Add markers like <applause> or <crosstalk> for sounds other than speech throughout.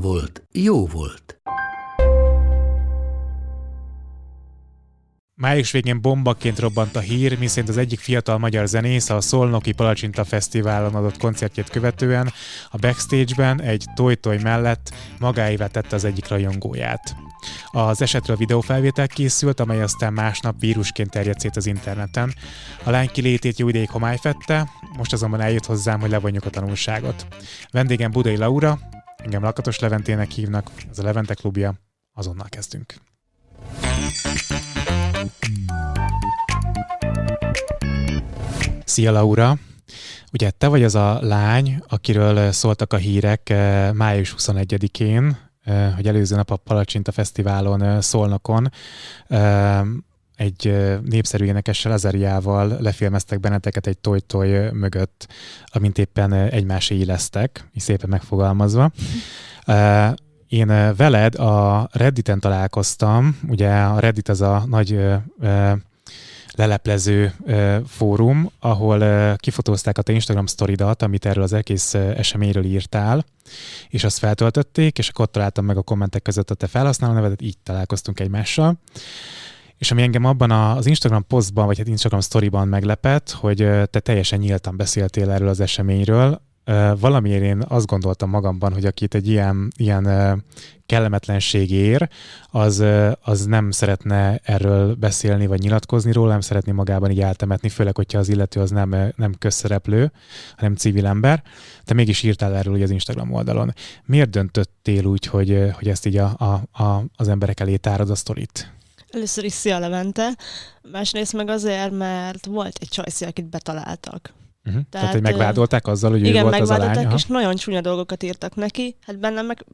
volt, jó volt. Május végén bombaként robbant a hír, miszerint az egyik fiatal magyar zenész a Szolnoki Palacsinta Fesztiválon adott koncertjét követően a backstage-ben egy toj mellett magáévá tette az egyik rajongóját. Az esetről videófelvétel készült, amely aztán másnap vírusként terjedt szét az interneten. A lány kilétét jó ideig homály fette, most azonban eljött hozzám, hogy levonjuk a tanulságot. Vendégem Budai Laura, engem Lakatos Leventének hívnak, ez a Levente klubja, azonnal kezdünk. Szia Laura! Ugye te vagy az a lány, akiről szóltak a hírek eh, május 21-én, eh, hogy előző nap a Palacsinta Fesztiválon eh, Szolnokon egy népszerű énekessel, Azariával lefilmeztek benneteket egy toj-toj mögött, amint éppen egymás élesztek, így szépen megfogalmazva. Én veled a Redditen találkoztam, ugye a Reddit az a nagy leleplező fórum, ahol kifotózták a te Instagram sztoridat, amit erről az egész eseményről írtál, és azt feltöltötték, és akkor ott találtam meg a kommentek között a te felhasználó nevedet, így találkoztunk egymással. És ami engem abban az Instagram posztban, vagy hát Instagram storyban meglepett, hogy te teljesen nyíltan beszéltél erről az eseményről, valamiért én azt gondoltam magamban, hogy akit egy ilyen, ilyen kellemetlenség ér, az, az nem szeretne erről beszélni, vagy nyilatkozni róla, nem szeretné magában így eltemetni, főleg, hogyha az illető az nem, nem közszereplő, hanem civil ember. Te mégis írtál erről az Instagram oldalon. Miért döntöttél úgy, hogy, hogy ezt így a, a, a, az emberek elé tárod a sztorit? Először is szia Levente, másrészt meg azért, mert volt egy csajszi, akit betaláltak. Uh-huh. Tehát, Tehát, hogy megvádolták azzal, hogy igen, ő volt az a lány? és nagyon csúnya dolgokat írtak neki. Hát bennem meg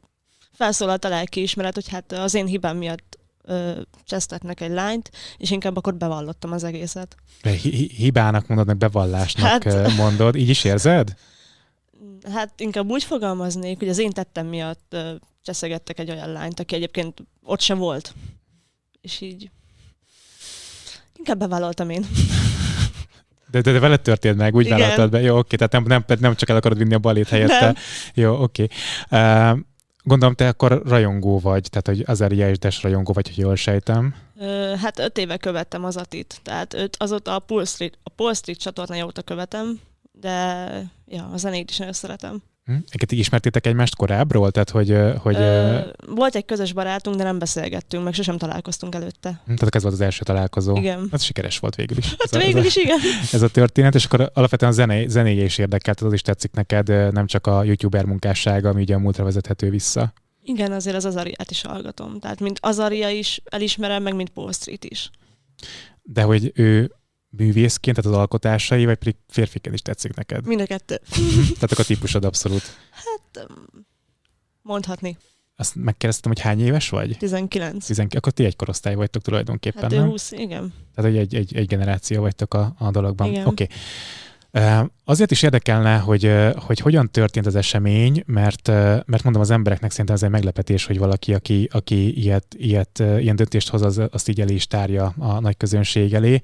felszólalt a lelki ismeret, hogy hát az én hibám miatt ö, csesztetnek egy lányt, és inkább akkor bevallottam az egészet. Hi- hibának mondod, meg bevallásnak hát, mondod. Így is érzed? Hát inkább úgy fogalmaznék, hogy az én tettem miatt ö, cseszegettek egy olyan lányt, aki egyébként ott se volt. És így inkább bevállaltam én. De, de, de veled történt meg, úgy vállaltad be. Jó, oké, tehát nem, nem, nem csak el akarod vinni a balét helyette. Nem. Jó, oké. Uh, gondolom, te akkor rajongó vagy, tehát hogy Azaria és Des rajongó vagy, hogy jól sejtem. Hát öt éve követtem az Atit, tehát öt, azóta a Paul Street, a Paul Street csatornája óta követem, de ja, a zenét is nagyon szeretem. Hm? Egyet ismertétek egymást korábbról? Tehát, hogy, hogy, Ö, volt egy közös barátunk, de nem beszélgettünk, meg sosem találkoztunk előtte. Hm, tehát ez volt az első találkozó. Igen. Ez sikeres volt végül is. Hát ez végül a, is, igen. Ez a történet, és akkor alapvetően a zené, zenéje is érdekelt, az is tetszik neked, nem csak a youtuber munkássága, ami ugye a múltra vezethető vissza. Igen, azért az Azariát is hallgatom. Tehát mint Azaria is elismerem, meg mint Paul Street is. De hogy ő művészként, tehát az alkotásai, vagy pedig férfiként is tetszik neked? Mind a kettő. <laughs> tehát a típusod abszolút. Hát mondhatni. Azt megkérdeztem, hogy hány éves vagy? 19. 19. Akkor ti egy korosztály vagytok tulajdonképpen, hát nem? 20, igen. Tehát, egy, egy, egy generáció vagytok a, a dologban. Oké. Okay. Azért is érdekelne, hogy, hogy hogyan történt az esemény, mert, mert mondom az embereknek szerintem ez egy meglepetés, hogy valaki, aki, aki ilyet, ilyet, ilyen döntést hoz, az, azt így elé is tárja a nagy közönség elé.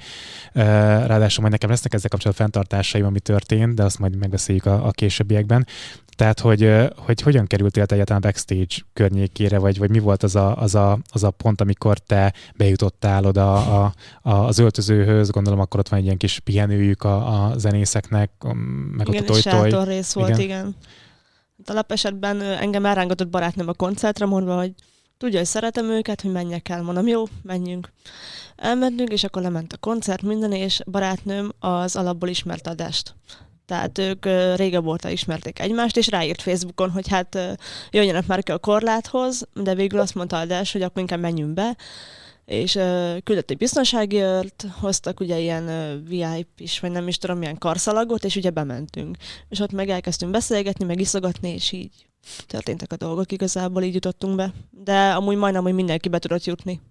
Ráadásul majd nekem lesznek ezzel kapcsolatban fenntartásaim, ami történt, de azt majd megbeszéljük a, a későbbiekben. Tehát, hogy, hogy hogyan kerültél te egyáltalán backstage környékére, vagy, vagy mi volt az a, az, a, az a pont, amikor te bejutottál oda a, a, az öltözőhöz, gondolom akkor ott van egy ilyen kis pihenőjük a, a zenészeknek, meg igen, ott a toj-toj. rész volt, igen. igen. Alap esetben engem elrángatott barátnőm a koncertre, mondva, hogy tudja, hogy szeretem őket, hogy menjek el. Mondom, jó, menjünk. Elmentünk, és akkor lement a koncert, minden, és barátnőm az alapból ismerte a Dest. Tehát ők régebb óta ismerték egymást, és ráírt Facebookon, hogy hát jöjjenek már ki a korláthoz, de végül azt mondta Aldás, hogy akkor inkább menjünk be, és ö, küldött egy biztonsági őrt, hoztak ugye ilyen ö, VIP-is, vagy nem is tudom, milyen karszalagot, és ugye bementünk. És ott meg elkezdtünk beszélgetni, meg iszogatni, és így történtek a dolgok, igazából így jutottunk be. De amúgy majdnem, hogy mindenki be tudott jutni.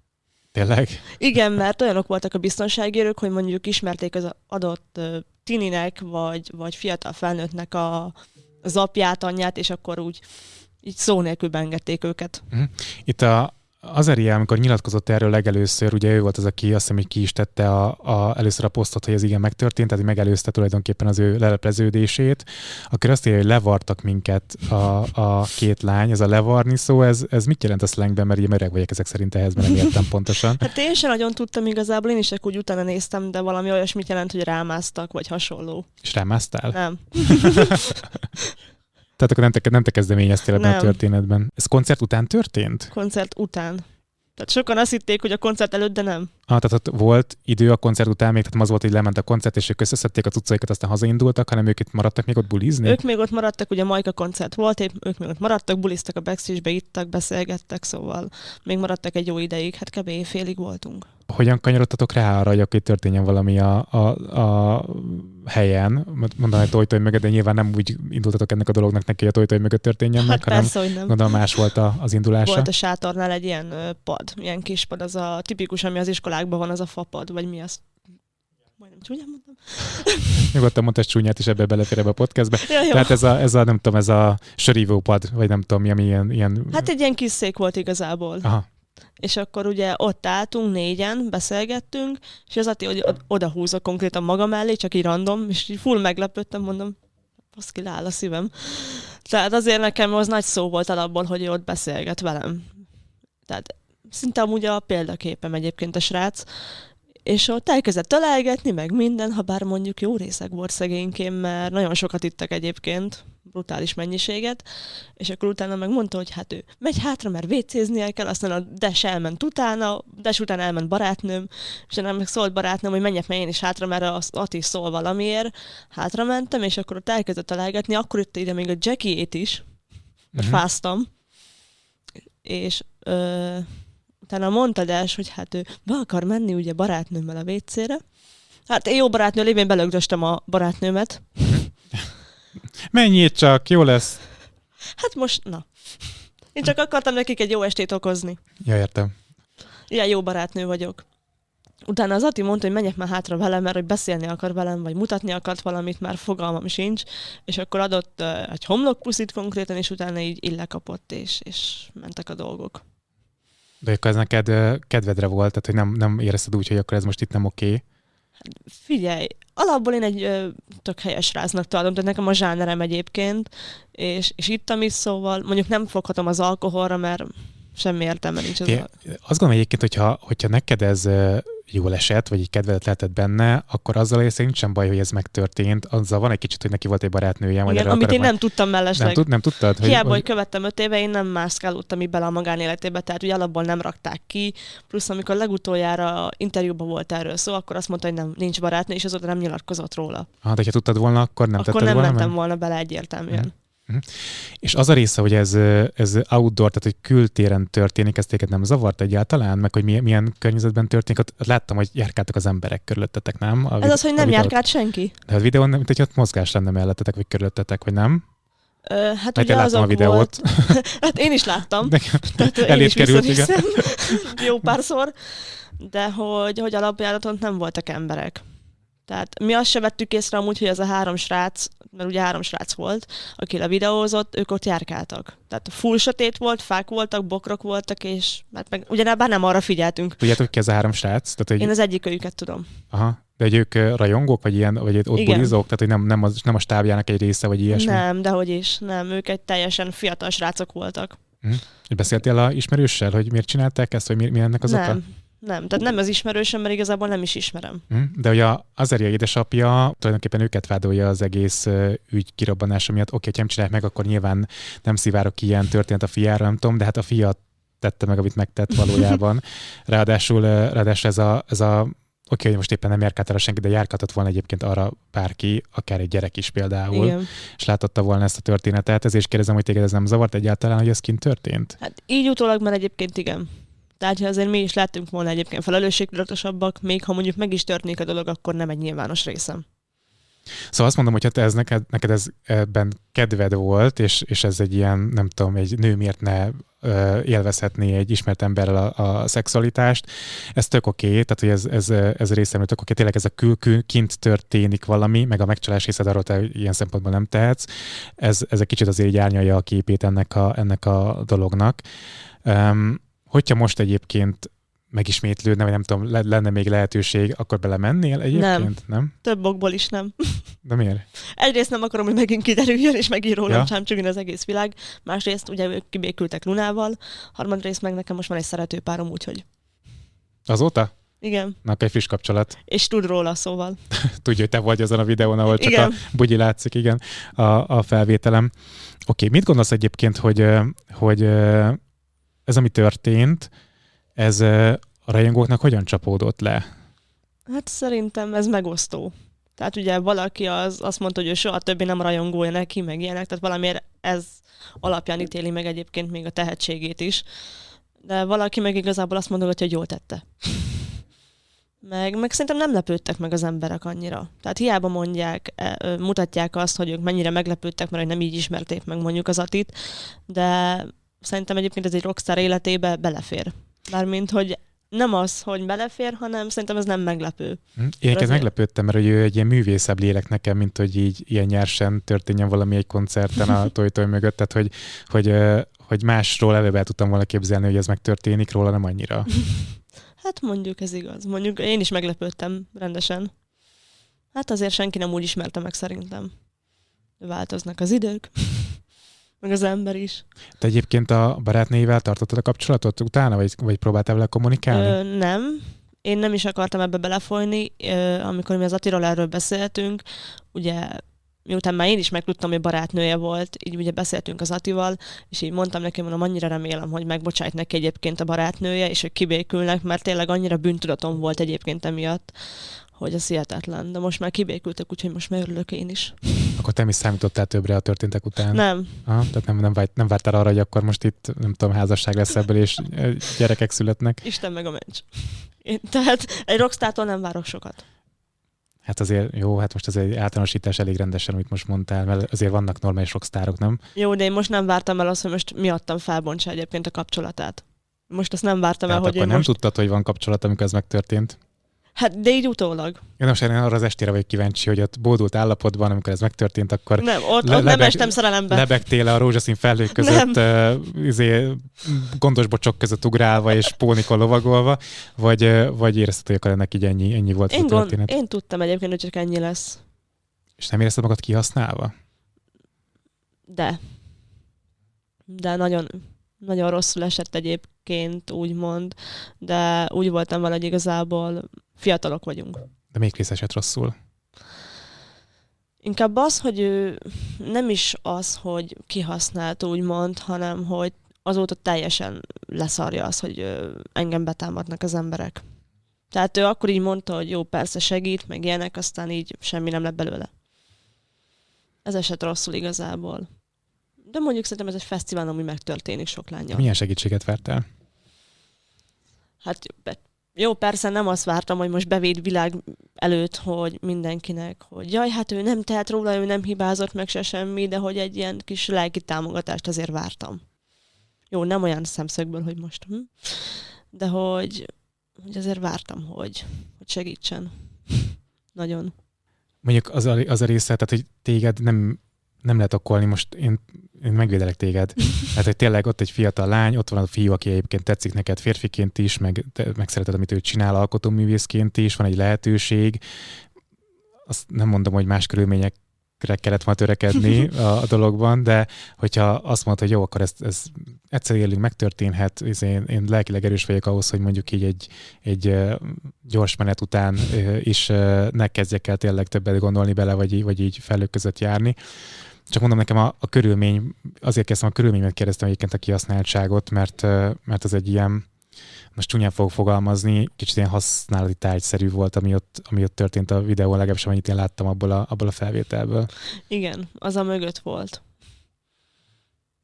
Tényleg? Igen, mert olyanok voltak a biztonsági őrök, hogy mondjuk ismerték az adott ö, tininek, vagy, vagy fiatal felnőttnek a, az apját, anyját, és akkor úgy így szó nélkül beengedték őket. Mhm. Itt a Azeria, amikor nyilatkozott erről legelőször, ugye ő volt az, aki azt hiszem, hogy ki is tette a, a, először a posztot, hogy ez igen megtörtént, tehát hogy megelőzte tulajdonképpen az ő lelepleződését, akkor azt írja, hogy levartak minket a, a két lány, ez a levarni szó, ez, ez mit jelent a slangben, mert ugye öreg vagyok ezek szerint ehhez, mert nem értem <laughs> pontosan. Hát én sem nagyon tudtam igazából, én is csak úgy utána néztem, de valami olyasmit jelent, hogy rámáztak, vagy hasonló. És rámásztál? Nem. <laughs> Tehát akkor nem te, nem te kezdeményeztél ebben a Nem. történetben. Ez koncert után történt? Koncert után. Tehát sokan azt hitték, hogy a koncert előtt, de nem. Ah, tehát ott volt idő a koncert után, még tehát az volt, hogy lement a koncert, és ők összeszedték a cuccaikat, aztán hazaindultak, hanem ők itt maradtak még ott bulizni? Ők még ott maradtak, ugye Majka koncert volt, épp ők még ott maradtak, buliztak a backstage-be, ittak, beszélgettek, szóval még maradtak egy jó ideig, hát kb. félig voltunk. Hogyan kanyarodtatok rá arra, hogy akkor történjen valami a, a, a helyen? Mondanám, hogy tojtoj mögött, de nyilván nem úgy indultatok ennek a dolognak neki, hogy a tojtoj mögött történjen meg, Hát hanem persze, hogy nem. gondolom más volt a, az indulása. Volt a sátornál egy ilyen pad, ilyen kis pad, az a tipikus, ami az iskolákban van, az a fapad, vagy mi az? Majdnem csúnyán mondtam. <laughs> Nyugodtan mondta csúnyát is ebbe belefér ebbe a podcastbe. <laughs> Ja, jó. Tehát ez a, ez a, nem tudom, ez a sörívó pad, vagy nem tudom mi, ami ilyen... ilyen... Hát egy ilyen kis szék volt igazából. Aha. És akkor ugye ott álltunk négyen, beszélgettünk, és az Ati hogy oda húzza konkrétan maga mellé, csak így random, és így full meglepődtem, mondom, baszki, leáll a szívem. Tehát azért nekem az nagy szó volt alapból, hogy ő ott beszélget velem. Tehát szinte amúgy a példaképem egyébként a srác, és ott elkezdett találgatni, meg minden, ha bár mondjuk jó részeg volt szegénykém, mert nagyon sokat ittak egyébként, brutális mennyiséget, és akkor utána meg mondta, hogy hát ő megy hátra, mert vécéznie kell, aztán a Des elment utána, Des után elment barátnőm, és nem meg szólt barátnőm, hogy menjek meg én is hátra, mert az Ati szól valamiért. Hátra mentem, és akkor ott elkezdett találgatni, akkor itt ide még a Jackie-ét is, Mhm. fáztam, és ö, utána mondta Des, hogy hát ő be akar menni ugye barátnőmmel a WC-re. Hát én jó barátnő lévén belögdöstem a barátnőmet. <laughs> Menjél csak, jó lesz. Hát most, na. Én csak akartam nekik egy jó estét okozni. Ja, értem. Ilyen jó barátnő vagyok. Utána az Ati mondta, hogy menjek már hátra velem, mert hogy beszélni akar velem, vagy mutatni akart valamit, már fogalmam sincs, és akkor adott uh, egy homlokpuszit konkrétan, és utána így illekapott, és, és mentek a dolgok. De akkor ez neked ö, kedvedre volt, tehát hogy nem, nem érezted úgy, hogy akkor ez most itt nem oké. Figyelj, alapból én egy ö, tök helyes ráznak tartom, tehát nekem a zsánerem egyébként, és, és ittam is, szóval mondjuk nem foghatom az alkoholra, mert semmi értelme nincs az Té- al- Azt gondolom egyébként, hogyha, hogyha neked ez jól esett, vagy egy kedvedet lehetett benne, akkor azzal észre nincsen baj, hogy ez megtörtént. Azzal van egy kicsit, hogy neki volt egy barátnője. Igen, amit én nem tudtam mellesleg. nem, tud, nem tudtad? Hiába, hogy követtem öt éve, én nem mászkálódtam így bele a magánéletébe, tehát ugye alapból nem rakták ki, plusz amikor legutoljára interjúban volt erről szó, akkor azt mondta, hogy nem, nincs barátnő, és azóta nem nyilatkozott róla. Ha, de ha tudtad volna, akkor nem akkor nem volna mentem meg? volna bele egyértelműen. És az a része, hogy ez, ez outdoor, tehát hogy kültéren történik, ez téged nem zavart egyáltalán, meg hogy milyen, milyen környezetben történik, ott láttam, hogy járkáltak az emberek körülöttetek, nem? A Ez az, hogy nem járkált senki? De a videón, nem, mint hogy ott mozgás lenne mellettetek, vagy körülöttetek, vagy nem? Ö, hát Mert ugye én láttam a azok videót. volt, <laughs> hát én is láttam. Nekem Tehát én elég is került, igen. <laughs> jó párszor, de hogy, hogy alapjáraton nem voltak emberek. Tehát mi azt se vettük észre amúgy, hogy ez a három srác, mert ugye három srác volt, aki levideózott, ők ott járkáltak. Tehát full sötét volt, fák voltak, bokrok voltak, és hát meg ugyanebben nem arra figyeltünk. Tudjátok ki ez a három srác? Tehát, hogy, Én az egyik őket tudom. aha, de hogy ők ö, rajongók, vagy ilyen, vagy ott Igen. bulizók, tehát hogy nem, nem, az, nem a stábjának egy része, vagy ilyesmi. Nem, dehogy is. Nem, ők egy teljesen fiatal srácok voltak. És beszéltél a ismerőssel, hogy miért csinálták ezt, vagy mi, mi ennek az oka? Nem. Tehát nem az ismerősöm, mert igazából nem is ismerem. Hm? De hogy a Azeria édesapja tulajdonképpen őket vádolja az egész ügy kirobbanása miatt. Oké, ha nem csinálják meg, akkor nyilván nem szivárok ki ilyen történet a fiára, nem tudom, de hát a fia tette meg, amit megtett valójában. <laughs> Ráadásul, ráadásul ez a, ez a oké, hogy most éppen nem járkált arra senki, de járkáltott volna egyébként arra bárki, akár egy gyerek is például, Igen. és látotta volna ezt a történetet, ezért is kérdezem, hogy téged ez nem zavart egyáltalán, hogy ez kint történt? Hát így utólag már egyébként igen. Tehát, azért mi is lettünk volna egyébként felelősségtudatosabbak, még ha mondjuk meg is történik a dolog, akkor nem egy nyilvános részem. Szóval azt mondom, hogy hát ez neked, neked ez ebben kedved volt, és, és ez egy ilyen, nem tudom, egy nő miért ne élvezhetné egy ismert emberrel a, a szexualitást. Ez tök oké, okay, tehát hogy ez, ez, ez részemről tök oké, okay. tényleg ez a kül, kint történik valami, meg a megcsalás részed arról te ilyen szempontból nem tehetsz. Ez, ez egy kicsit azért így árnyalja a képét ennek a, ennek a dolognak. Um, hogyha most egyébként megismétlődne, vagy nem tudom, lenne még lehetőség, akkor belemennél egyébként? Nem. nem? Több okból is nem. <laughs> De miért? Egyrészt nem akarom, hogy megint kiderüljön, és megint rólam ja. az egész világ. Másrészt ugye ők kibékültek Lunával, harmadrészt meg nekem most van egy szeretőpárom, úgyhogy. Azóta? Igen. Na, egy friss kapcsolat. És tud róla, szóval. <laughs> Tudja, hogy te vagy azon a videón, ahol csak igen. a bugyi látszik, igen, a, a felvételem. Oké, okay, mit gondolsz egyébként, hogy, hogy ez, ami történt, ez a rajongóknak hogyan csapódott le? Hát szerintem ez megosztó. Tehát ugye valaki az, azt mondta, hogy ő soha többi nem rajongója neki, meg ilyenek, tehát valamiért ez alapján ítéli meg egyébként még a tehetségét is. De valaki meg igazából azt mondogatja, hogy jól tette. Meg, meg szerintem nem lepődtek meg az emberek annyira. Tehát hiába mondják, e, mutatják azt, hogy ők mennyire meglepődtek, mert hogy nem így ismerték meg mondjuk az Atit, de szerintem egyébként ez egy rockstar életébe belefér. Mármint, hogy nem az, hogy belefér, hanem szerintem ez nem meglepő. Hm? Én azért... meglepődtem, mert hogy ő egy ilyen művészebb lélek nekem, mint hogy így ilyen nyersen történjen valami egy koncerten a <laughs> toy mögött, tehát hogy, hogy, hogy másról előbb el tudtam volna képzelni, hogy ez megtörténik, róla nem annyira. <laughs> hát mondjuk ez igaz. Mondjuk én is meglepődtem rendesen. Hát azért senki nem úgy ismerte meg szerintem. Változnak az idők meg az ember is. Te egyébként a barátnével tartottad a kapcsolatot utána, vagy, vagy próbáltál vele kommunikálni? Ö, nem. Én nem is akartam ebbe belefolyni. Ö, amikor mi az Attiról erről beszéltünk, ugye miután már én is megtudtam, hogy barátnője volt, így ugye beszéltünk az Atival, és így mondtam neki, mondom, annyira remélem, hogy megbocsájt neki egyébként a barátnője, és hogy kibékülnek, mert tényleg annyira bűntudatom volt egyébként emiatt, hogy ez hihetetlen. De most már kibékültek, úgyhogy most már örülök én is. Akkor te mi számítottál többre a történtek után? Nem. Aha, tehát nem, nem, várt, nem vártál arra, hogy akkor most itt, nem tudom, házasság lesz ebből, és gyerekek születnek? Isten meg a mencs. Én, tehát egy rockstától nem várok sokat. Hát azért jó, hát most ez egy általánosítás elég rendesen, amit most mondtál, mert azért vannak normális rockstárok, nem? Jó, de én most nem vártam el azt, hogy most miattam felbontsa egyébként a kapcsolatát. Most azt nem vártam Tehát el, hogy akkor én nem most... tudtad, hogy van kapcsolat, amikor ez megtörtént? Hát, de így utólag. Én most én arra az estére vagyok kíváncsi, hogy ott bódult állapotban, amikor ez megtörtént, akkor nem, ott, le- ott lebeg, nem estem szerelembe. Lebegtél a rózsaszín felhők között, uh, izé, gondos bocsok között ugrálva és pónikon lovagolva, vagy, vagy érezted, hogy akkor ennek így ennyi, ennyi volt én a történet? Gond, én tudtam egyébként, hogy csak ennyi lesz. És nem érezted magad kihasználva? De. De nagyon, nagyon rosszul esett egyébként, úgymond, de úgy voltam vele, hogy igazából fiatalok vagyunk. De még rész esett rosszul? Inkább az, hogy ő nem is az, hogy kihasznált, úgymond, hanem hogy azóta teljesen leszarja az, hogy engem betámadnak az emberek. Tehát ő akkor így mondta, hogy jó, persze segít, meg ilyenek, aztán így semmi nem lett belőle. Ez esett rosszul igazából. De mondjuk szerintem ez egy fesztivál, ami megtörténik sok lánya. Milyen segítséget vártál? Hát jó, persze nem azt vártam, hogy most bevéd világ előtt, hogy mindenkinek, hogy jaj, hát ő nem tehet róla, ő nem hibázott meg se semmi, de hogy egy ilyen kis lelki támogatást azért vártam. Jó, nem olyan szemszögből, hogy most, hm? de hogy, hogy azért vártam, hogy, hogy segítsen. Nagyon. Mondjuk az a, az a része, tehát hogy téged nem nem lehet okkolni, most én, én megvédelek téged. <laughs> Hát, hogy tényleg ott egy fiatal lány, ott van a fiú, aki egyébként tetszik neked férfiként is, meg, meg szereted, amit ő csinál alkotóművészként is, van egy lehetőség. Azt nem mondom, hogy más körülmények kellett volna törekedni <laughs> a, a dologban, de hogyha azt mondod, hogy jó, akkor ezt, ez egyszer élünk, megtörténhet, én, én lelkileg erős vagyok ahhoz, hogy mondjuk így egy, egy gyors menet után is ne kezdjek el tényleg többet gondolni bele, vagy, vagy így felők között járni. Csak mondom nekem a, a körülmény, azért kezdtem a körülményet kérdeztem egyébként a kihasználtságot, mert, mert az egy ilyen, most csúnyán fogok fogalmazni, kicsit ilyen használati tárgyszerű volt, ami ott, ami ott történt a videón, legalábbis amennyit én láttam abból a, abból a felvételből. Igen, az a mögött volt.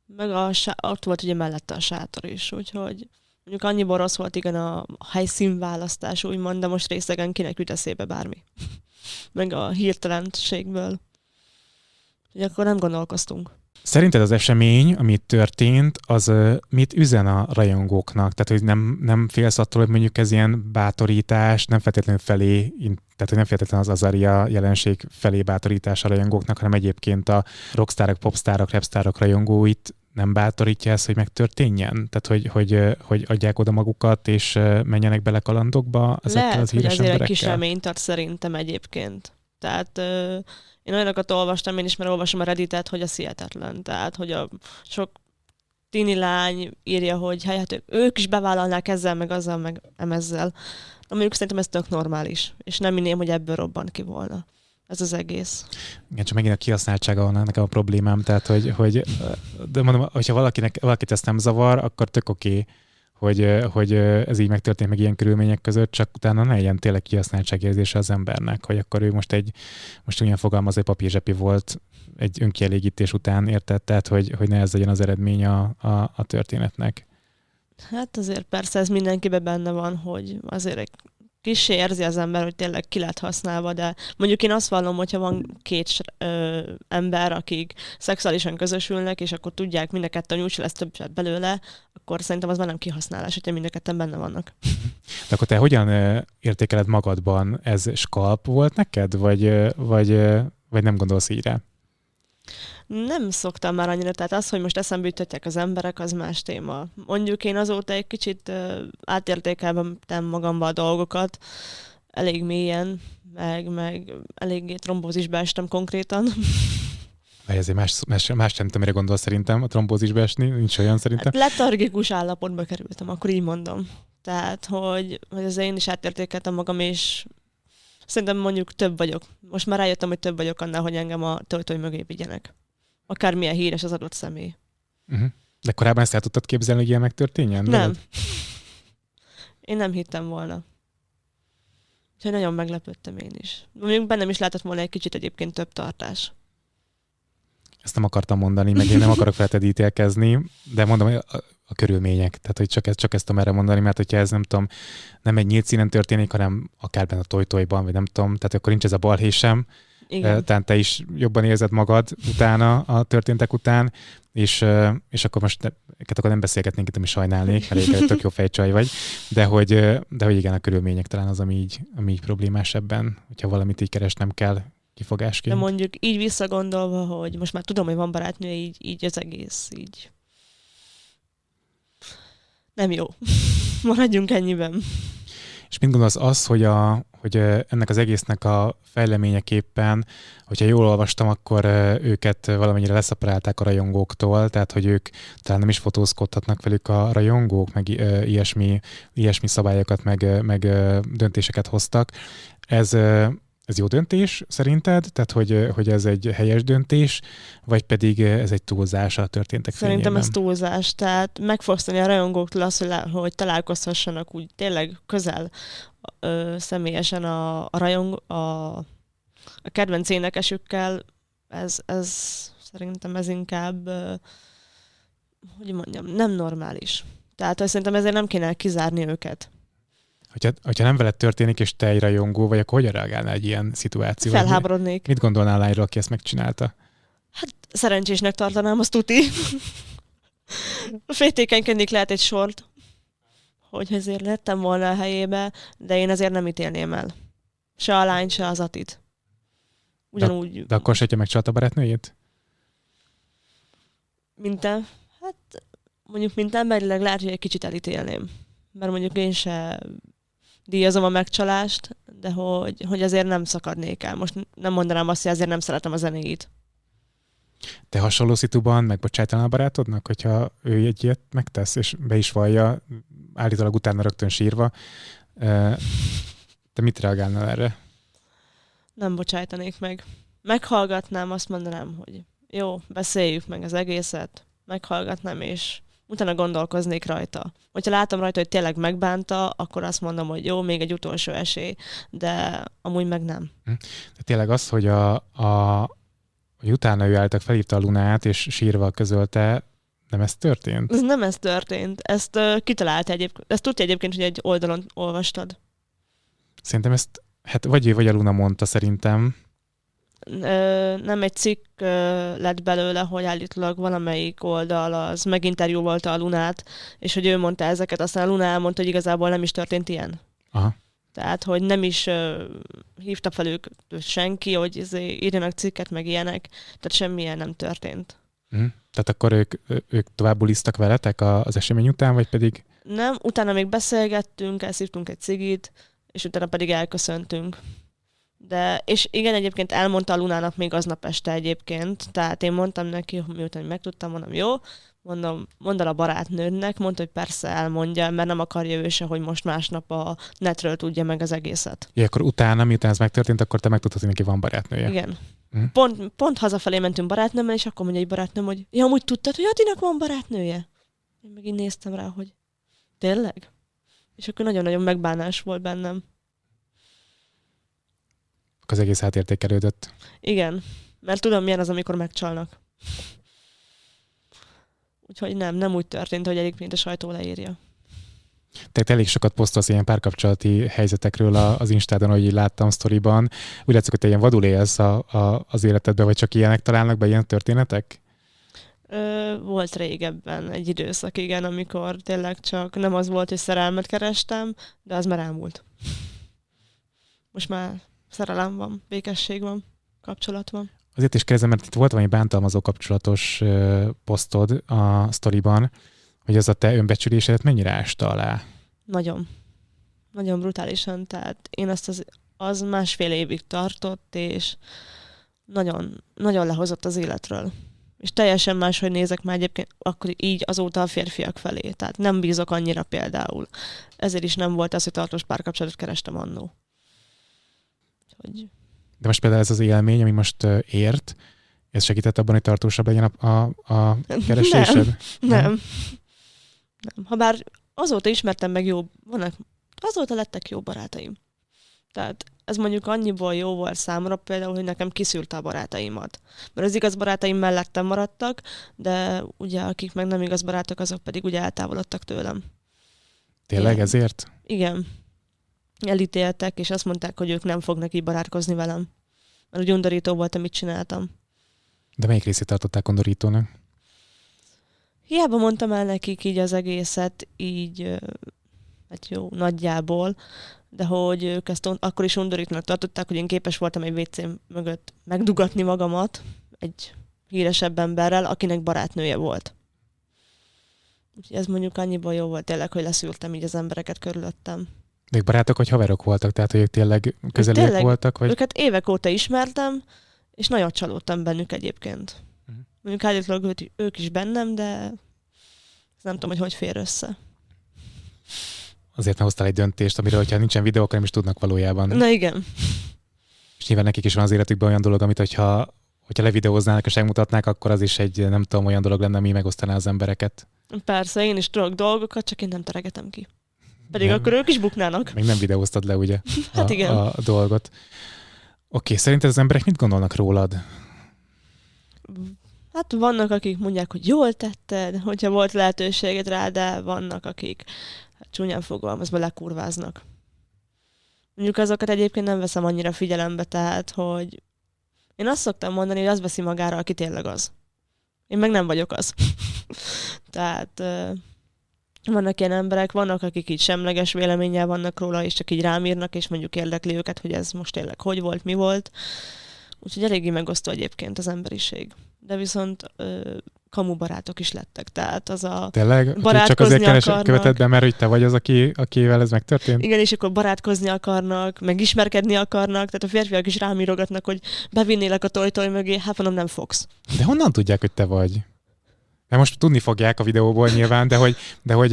Meg a, ott volt ugye mellette a sátor is, úgyhogy Mondjuk annyiból rossz volt igen a helyszínválasztás, úgymond, de most részegen kinek jut bármi. <laughs> Meg a hirtelenségből. Hogy akkor nem gondolkoztunk. Szerinted az esemény, amit történt, az mit üzen a rajongóknak? Tehát, hogy nem, nem félsz attól, hogy mondjuk ez ilyen bátorítás, nem feltétlenül felé, tehát hogy nem feltétlenül az Azaria jelenség felé bátorítás a rajongóknak, hanem egyébként a rockstárok, popstárok, rapstárok rajongóit nem bátorítja ezt, hogy megtörténjen? Tehát, hogy, hogy, hogy adják oda magukat, és menjenek bele kalandokba ezekkel Lehet, az híres hogy ezért emberekkel? egy kis reményt tart szerintem egyébként. Tehát én olyanokat olvastam, én is már olvasom a Redditet, hogy a hihetetlen. Tehát, hogy a sok tini lány írja, hogy hát ők is bevállalnák ezzel, meg azzal, meg emezzel. De mondjuk szerintem ez tök normális, és nem minném, hogy ebből robban ki volna ez az egész. Igen, csak megint a kihasználtsága van nekem a problémám, tehát hogy, hogy de mondom, hogyha valakinek, valakit ezt nem zavar, akkor tök oké, okay, hogy, hogy ez így megtörtént meg ilyen körülmények között, csak utána ne legyen tényleg kihasználtságérzése az embernek, hogy akkor ő most egy, most olyan fogalmaz, egy papírzsepi volt egy önkielégítés után, érted? Tehát, hogy, hogy ne ez legyen az eredmény a, a, a történetnek. Hát azért persze ez mindenkiben benne van, hogy azért egy kis érzi az ember, hogy tényleg ki lett használva, de mondjuk én azt vallom, hogyha van két ö, ember, akik szexuálisan közösülnek, és akkor tudják mind a ketten, hogy lesz több belőle, akkor szerintem az már nem kihasználás, hogyha mind a ketten benne vannak. De akkor te hogyan értékeled magadban? Ez skalp volt neked, vagy, vagy, vagy nem gondolsz így rá? Nem szoktam már annyira, tehát az, hogy most eszembe jutatják az emberek, az más téma. Mondjuk én azóta egy kicsit átértékeltem magamba a dolgokat, elég mélyen, meg, meg eléggé trombózisbe estem konkrétan. Vagy ezért más, más, más sem tudom, mire gondol szerintem a trombózisbe esni, nincs olyan szerintem. Hát letargikus állapotba kerültem, akkor így mondom. Tehát, hogy, hogy az én is átértékeltem magam, és szerintem mondjuk több vagyok. Most már rájöttem, hogy több vagyok annál, hogy engem a tojtoj mögé vigyenek akármilyen híres az adott személy. Uh-huh. De korábban ezt el tudtad képzelni, hogy ilyen megtörténjen? Nem. Veled? <laughs> Én nem hittem volna. Úgyhogy nagyon meglepődtem én is. Mondjuk bennem is lehetett volna egy kicsit egyébként több tartás. Ezt nem akartam mondani, meg én nem akarok felted ítélkezni, de mondom, hogy a, a körülmények. Tehát, hogy csak, ezt, csak ezt tudom erre mondani, mert hogyha ez nem tudom, nem egy nyílt színen történik, hanem akár benne a tojtojban, vagy nem tudom, tehát akkor nincs ez a balhésem, igen. Tehát te is jobban érzed magad utána, a történtek után, és, és akkor mosteket akkor nem beszélgetnénk itt, ami sajnálnék, <laughs> egy tök jó fejcsaj vagy, de hogy, de hogy igen, a körülmények talán az, ami így, ami így problémás ebben, hogyha valamit így keresnem kell kifogásként. De mondjuk így visszagondolva, hogy most már tudom, hogy van barátnő, így, így az egész így nem jó. <laughs> Maradjunk ennyiben. És mit gondolsz az, hogy, a, hogy ennek az egésznek a fejleményeképpen, hogyha jól olvastam, akkor őket valamennyire leszaprálták a rajongóktól, tehát hogy ők talán nem is fotózkodhatnak velük a rajongók, meg ilyesmi, ilyesmi szabályokat, meg, meg döntéseket hoztak. Ez ez jó döntés szerinted? Tehát, hogy, hogy ez egy helyes döntés, vagy pedig ez egy túlzás a történtek Szerintem fényében? ez túlzás, tehát megfosztani a rajongóktól azt, hogy, hogy találkozhassanak úgy tényleg közel ö, személyesen a, a rajong, a, a kedvenc énekesükkel, ez, ez szerintem ez inkább, ö, hogy mondjam, nem normális. Tehát szerintem ezért nem kéne kizárni őket. Hogyha, hogyha nem veled történik, és te egy rajongó vagy, akkor hogyan reagálnál egy ilyen szituációra? Felháborodnék. Mit gondolnál lányról, aki ezt megcsinálta? Hát szerencsésnek tartanám, azt tuti. Féltékenykednék lehet egy sort, hogy ezért lettem volna a helyébe, de én azért nem ítélném el. Se a lány, se az atit. Ugyanúgy... De, de akkor se, hogyha megcsalta a barátnőjét? Mint te? Hát mondjuk mint emberileg lehet, hogy egy kicsit elítélném. Mert mondjuk én se díjazom a megcsalást, de hogy, hogy azért nem szakadnék el. Most nem mondanám azt, hogy azért nem szeretem a zenéit. Te hasonló szituban megbocsájtanál a barátodnak, hogyha ő egy ilyet megtesz, és be is vallja, állítólag utána rögtön sírva. Te mit reagálnál erre? Nem bocsájtanék meg. Meghallgatnám, azt mondanám, hogy jó, beszéljük meg az egészet, meghallgatnám, és utána gondolkoznék rajta. Hogyha látom rajta, hogy tényleg megbánta, akkor azt mondom, hogy jó, még egy utolsó esély, de amúgy meg nem. Hm. De tényleg az, hogy a, a hogy utána ő álltak, felhívta a Lunát, és sírva közölte, Nem ez történt? Ez nem ez történt. Ezt uh, kitalálta egyébként. Ezt tudja egyébként, hogy egy oldalon olvastad. Szerintem ezt, hát vagy ő, vagy a Luna mondta szerintem. Ö, nem egy cikk ö, lett belőle, hogy állítólag valamelyik oldal az meginterjúvolta a Lunát, és hogy ő mondta ezeket, aztán a Luna elmondta, hogy igazából nem is történt ilyen. Aha. Tehát, hogy nem is ö, hívta fel ők senki, hogy izé, írjanak cikket, meg ilyenek. Tehát semmilyen nem történt. Uh-huh. Tehát akkor ők, ők tovább bulisztak veletek az esemény után, vagy pedig... Nem, utána még beszélgettünk, elszívtunk egy cigit, és utána pedig elköszöntünk. De, és igen, egyébként elmondta a Lunának még aznap este egyébként, tehát én mondtam neki, miután megtudtam, mondom, jó, mondom, mondd el a barátnődnek, mondta, hogy persze elmondja, mert nem akarja ő se, hogy most másnap a netről tudja meg az egészet. Ja, akkor utána, miután ez megtörtént, akkor te megtudtad, hogy neki van barátnője. Igen. Uh-huh. Pont, pont hazafelé mentünk barátnőmmel, és akkor mondja egy barátnőm, hogy ja, amúgy tudtad, hogy Adinak van barátnője? Én meg így néztem rá, hogy tényleg? És akkor nagyon-nagyon megbánás volt bennem. Az egész átértékelődött. Igen, mert tudom, milyen az, amikor megcsalnak. Úgyhogy nem, nem úgy történt, hogy egyébként a sajtó leírja. Tehát elég sokat posztolsz ilyen párkapcsolati helyzetekről az Instádon, ahogy így láttam sztoriban. Úgy látszik, hogy te ilyen vadul élsz a, a, az életedben, vagy csak ilyenek találnak be ilyen történetek? Ö, volt régebben egy időszak, igen, amikor tényleg csak nem az volt, hogy szerelmet kerestem, de az már elmúlt. Most már szerelem van, békesség van, kapcsolat van. Azért is kérdezem, mert itt volt valami bántalmazó kapcsolatos posztod a sztoriban, hogy az a te önbecsülésedet mennyire ásta alá? Nagyon. Nagyon brutálisan. Tehát én azt az, az másfél évig tartott, és nagyon, nagyon lehozott az életről. És teljesen máshogy nézek már egyébként akkor így azóta a férfiak felé. Tehát nem bízok annyira például. Ezért is nem volt az, hogy tartós párkapcsolatot kerestem annó. Hogy... De most például ez az élmény, ami most ért, ez segített abban, hogy tartósabb legyen a, a, a keresésed? Nem, nem. nem. nem. Habár azóta ismertem meg jó, vannak, azóta lettek jó barátaim. Tehát ez mondjuk annyiból jó volt számomra például, hogy nekem kiszűrte a barátaimat. Mert az igaz barátaim mellettem maradtak, de ugye akik meg nem igaz barátok, azok pedig ugye eltávolodtak tőlem. Tényleg Igen. ezért? Igen. Elítéltek, és azt mondták, hogy ők nem fognak így barátkozni velem. Mert úgy undorító volt, amit csináltam. De melyik részét tartották undorítónak? Hiába mondtam el nekik így az egészet, így, hát jó, nagyjából, de hogy ők ezt akkor is undorítónak tartották, hogy én képes voltam egy WC mögött megdugatni magamat egy híresebb emberrel, akinek barátnője volt. Úgyhogy ez mondjuk annyiból jó volt tényleg, hogy leszűrtem így az embereket körülöttem. Még barátok vagy haverok voltak, tehát hogy ők tényleg közeliek tényleg, voltak? Vagy... Őket évek óta ismertem, és nagyon csalódtam bennük egyébként. Uh-huh. Mondjuk állítólag ők is bennem, de nem tudom, hogy hogy fér össze. Azért nem hoztál egy döntést, amiről, hogyha nincsen videó, akkor nem is tudnak valójában. Na igen. És nyilván nekik is van az életükben olyan dolog, amit hogyha, hogyha levideóznának és megmutatnák, akkor az is egy nem tudom, olyan dolog lenne, ami megosztaná az embereket. Persze, én is tudok dolgokat, csak én nem teregetem ki. Pedig nem. akkor ők is buknának. Még nem videóztad le, ugye? <laughs> hát a, igen. A, dolgot. Oké, szerinted az emberek mit gondolnak rólad? Hát vannak, akik mondják, hogy jól tetted, hogyha volt lehetőséged rá, de vannak, akik hát csúnyán fogalmazva lekurváznak. Mondjuk azokat egyébként nem veszem annyira figyelembe, tehát, hogy én azt szoktam mondani, hogy az veszi magára, aki tényleg az. Én meg nem vagyok az. <laughs> tehát vannak ilyen emberek, vannak, akik így semleges véleménnyel vannak róla, és csak így rámírnak, és mondjuk érdekli őket, hogy ez most tényleg hogy volt, mi volt. Úgyhogy eléggé megosztó egyébként az emberiség. De viszont ö, kamu barátok is lettek, tehát az a Tényleg? Csak azért követed be, mert hogy te vagy az, aki, akivel ez megtörtént? Igen, és akkor barátkozni akarnak, meg ismerkedni akarnak, tehát a férfiak is rámírogatnak, hogy bevinnélek a tojtoj mögé, hát mondom, nem fogsz. De honnan tudják, hogy te vagy? Mert most tudni fogják a videóból nyilván, de hogy, de hogy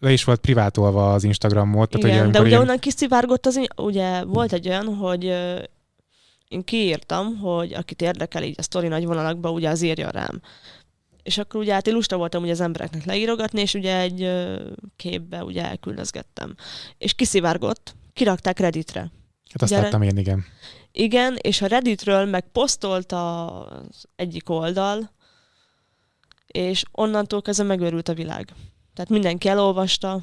le is volt privátolva az Instagramot. Tehát, Igen, ugye, de ugye ilyen... onnan kiszivárgott az, ugye volt egy olyan, hogy én kiírtam, hogy akit érdekel így a sztori nagy vonalakba, ugye az írja rám. És akkor ugye hát én lusta voltam ugye az embereknek leírogatni, és ugye egy képbe ugye elküldözgettem. És kiszivárgott, kirakták Redditre. Hát azt ugye, láttam én, igen. Igen, és a Redditről meg posztolta az egyik oldal, és onnantól kezdve megőrült a világ. Tehát mindenki elolvasta,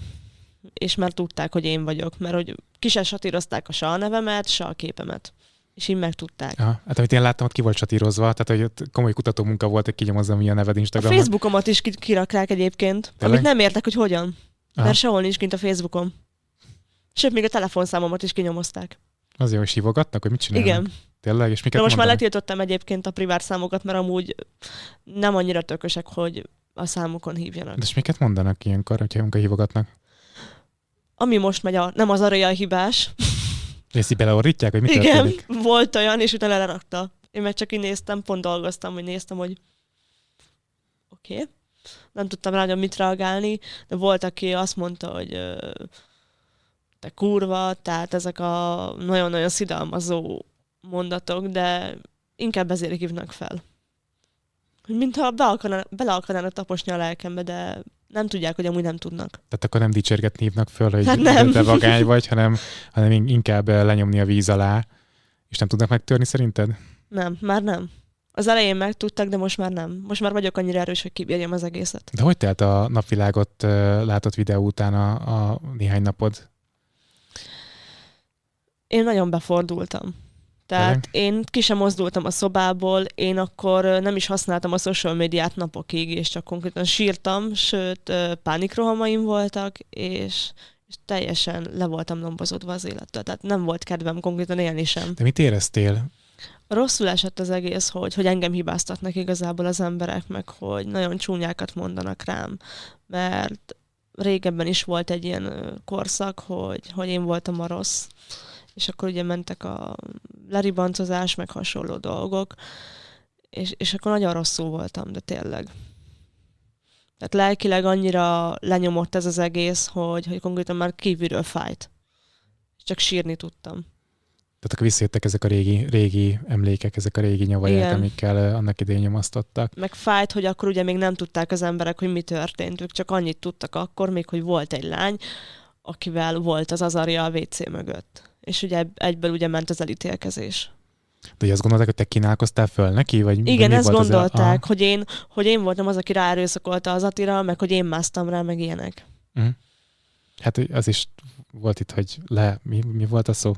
és már tudták, hogy én vagyok, mert hogy ki satírozták a se a nevemet, se a képemet. És így megtudták. Ja, hát amit én láttam, ott ki volt satírozva, tehát hogy ott komoly kutató munka volt, hogy kinyomozza, mi a neved A Instagramon. Facebookomat is ki- kirakták egyébként, Tényleg? amit nem értek, hogy hogyan. Aha. Mert sehol nincs kint a Facebookom. Sőt, még a telefonszámomat is kinyomozták. Az jó, és hívogatnak, hogy mit csinálnak? Igen. Tényleg, és De miket most már mondanak? letiltottam egyébként a privát számokat, mert amúgy nem annyira tökösek, hogy a számukon hívjanak. De és miket mondanak ilyenkor, hogyha ilyenkor hívogatnak? Ami most megy, a, nem az a real hibás. És így beleorrítják, hogy mi Igen, történik? volt olyan, és utána lerakta. Én meg csak így néztem, pont dolgoztam, hogy néztem, hogy oké. Okay. Nem tudtam rá nagyon mit reagálni, de volt, aki azt mondta, hogy te kurva, tehát ezek a nagyon-nagyon szidalmazó mondatok, de inkább ezért hívnak fel. Hogy mintha be akarná, bele akarnának taposni a lelkembe, de nem tudják, hogy amúgy nem tudnak. Tehát akkor nem dicsérgetni hívnak föl, hogy Hát nem. te vagány vagy, hanem, hanem in- inkább eh, lenyomni a víz alá, és nem tudnak megtörni szerinted? Nem, már nem. Az elején megtudtak, de most már nem. Most már vagyok annyira erős, hogy kibírjam az egészet. De hogy telt a napvilágot eh, látott videó után a, a néhány napod? Én nagyon befordultam. Tehát én ki sem mozdultam a szobából, én akkor nem is használtam a social médiát napokig, és csak konkrétan sírtam, sőt, pánikrohamaim voltak, és, és teljesen le voltam lombozódva az élettől. Tehát nem volt kedvem konkrétan élni sem. De mit éreztél? Rosszul esett az egész, hogy, hogy engem hibáztatnak igazából az emberek, meg hogy nagyon csúnyákat mondanak rám, mert régebben is volt egy ilyen korszak, hogy, hogy én voltam a rossz, és akkor ugye mentek a leribancozás, meg hasonló dolgok, és, és akkor nagyon rosszul voltam, de tényleg. Tehát lelkileg annyira lenyomott ez az egész, hogy, hogy konkrétan már kívülről fájt. Csak sírni tudtam. Tehát akkor visszajöttek ezek a régi, régi emlékek, ezek a régi nyavaják, Igen. amikkel eh, annak idején nyomasztottak. meg fájt, hogy akkor ugye még nem tudták az emberek, hogy mi történt. Ők csak annyit tudtak akkor, még hogy volt egy lány, akivel volt az Azaria a WC mögött. És ugye egyből ugye ment az elítélkezés. De hogy azt gondolták, hogy te kínálkoztál föl neki? Vagy Igen, ezt a- gondolták, Aha. hogy én, hogy én voltam az, aki ráerőszakolta az Atira, meg hogy én másztam rá, meg ilyenek. Mhm. Hát az is volt itt, hogy le, mi, mi volt a szó?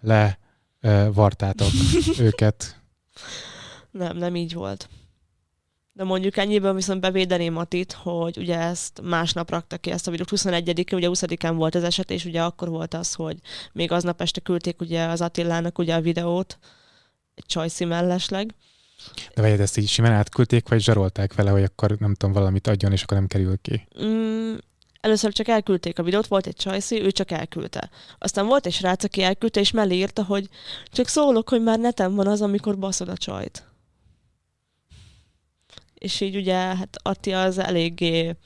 Le uh, vartátok <laughs> őket. Nem, nem így volt. De mondjuk ennyiből viszont bevédeném Atit, hogy ugye ezt másnap rakta ki ezt a videót, 21-én, ugye 20-án volt az eset, és ugye akkor volt az, hogy még aznap este küldték ugye az Attilának ugye a videót, egy csajszi mellesleg. De vagy ezt így simán átküldték, vagy zsarolták vele, hogy akkor nem tudom, valamit adjon, és akkor nem kerül ki. Mm, először csak elküldték a videót, volt egy csajszi, ő csak elküldte. Aztán volt egy srác, aki elküldte, és mellé írta, hogy csak szólok, hogy már neten van az, amikor baszod a csajt. És így ugye, hát Atti az eléggé,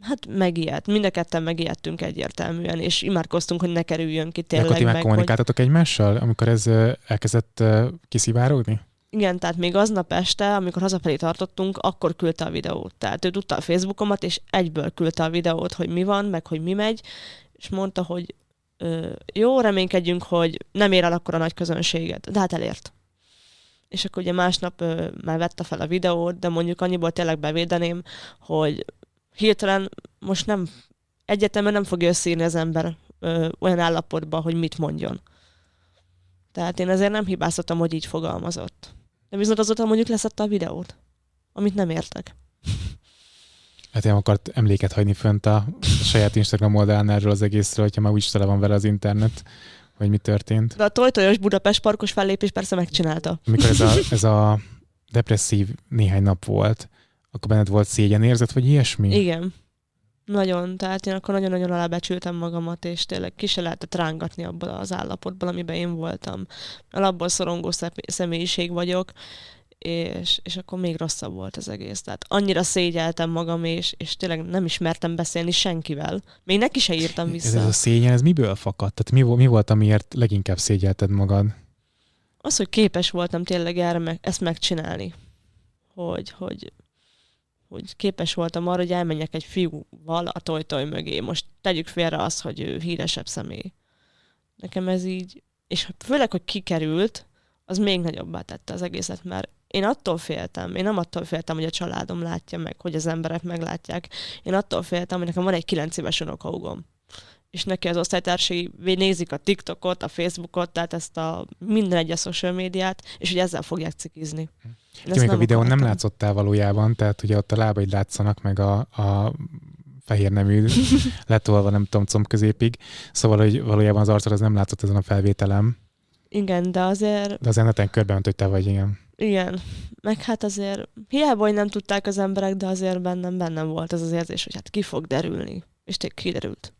hát megijedt. Mind a ketten megijedtünk egyértelműen, és imádkoztunk, hogy ne kerüljön ki De akkor tényleg ti már meg, hogy... kommunikáltatok egymással, amikor ez elkezdett kiszivárogni? Igen, tehát még aznap este, amikor hazafelé tartottunk, akkor küldte a videót. Tehát ő tudta a Facebookomat, és egyből küldte a videót, hogy mi van, meg hogy mi megy, és mondta, hogy ö, jó, reménykedjünk, hogy nem ér el akkor a nagy közönséget, de hát elért. És akkor ugye másnap ö, már vette fel a videót, de mondjuk annyiból tényleg bevédeném, hogy hirtelen most nem, egyetemen nem fogja összeírni az ember ö, olyan állapotba, hogy mit mondjon. Tehát én ezért nem hibáztatom, hogy így fogalmazott. De viszont azóta mondjuk leszette a videót, amit nem értek. Hát nem akart emléket hagyni fönt a saját Instagram oldalán erről az egészről, hogyha már úgyis tele van vele az internet, hogy mi történt. De a tojtojos Budapest parkos fellépés persze megcsinálta. Amikor ez a, <laughs> ez a depresszív néhány nap volt, akkor benned volt szégyenérzet, vagy ilyesmi? Igen. Nagyon, tehát én akkor nagyon-nagyon alábecsültem magamat, és tényleg ki se lehetett rángatni abból az állapotból, amiben én voltam. Alapból szorongó személyiség vagyok, és, és akkor még rosszabb volt az egész. Tehát annyira szégyeltem magam, és, és tényleg nem ismertem beszélni senkivel. Még neki se írtam Ez, vissza. ez a szégyen, ez miből fakadt? Tehát mi, mi volt, amiért leginkább szégyelted magad? Az, hogy képes voltam tényleg erre meg, ezt megcsinálni. Hogy, hogy, hogy képes voltam arra, hogy elmenjek egy fiúval a tojtoj mögé. Most tegyük félre azt, hogy ő híresebb személy. Nekem ez így, és főleg, hogy kikerült, az még nagyobbá tette az egészet, mert én attól féltem, én nem attól féltem, hogy a családom látja meg, hogy az emberek meglátják. Én attól féltem, hogy nekem van egy kilenc éves unokahúgom és neki az osztálytársai nézik a TikTokot, a Facebookot, tehát ezt a minden egyes social médiát, és hogy ezzel fogják cikizni. Ti még a videón akartam. nem látszottál valójában, tehát ugye ott a lábaid látszanak, meg a, a fehér nemű <laughs> letolva, nem tudom, comb középig. Szóval, hogy valójában az arcod az nem látszott ezen a felvételem. Igen, de azért... De az neten körben hogy te vagy, igen. Igen, meg hát azért hiába, hogy nem tudták az emberek, de azért bennem bennem volt az az érzés, hogy hát ki fog derülni. És tényleg kiderült.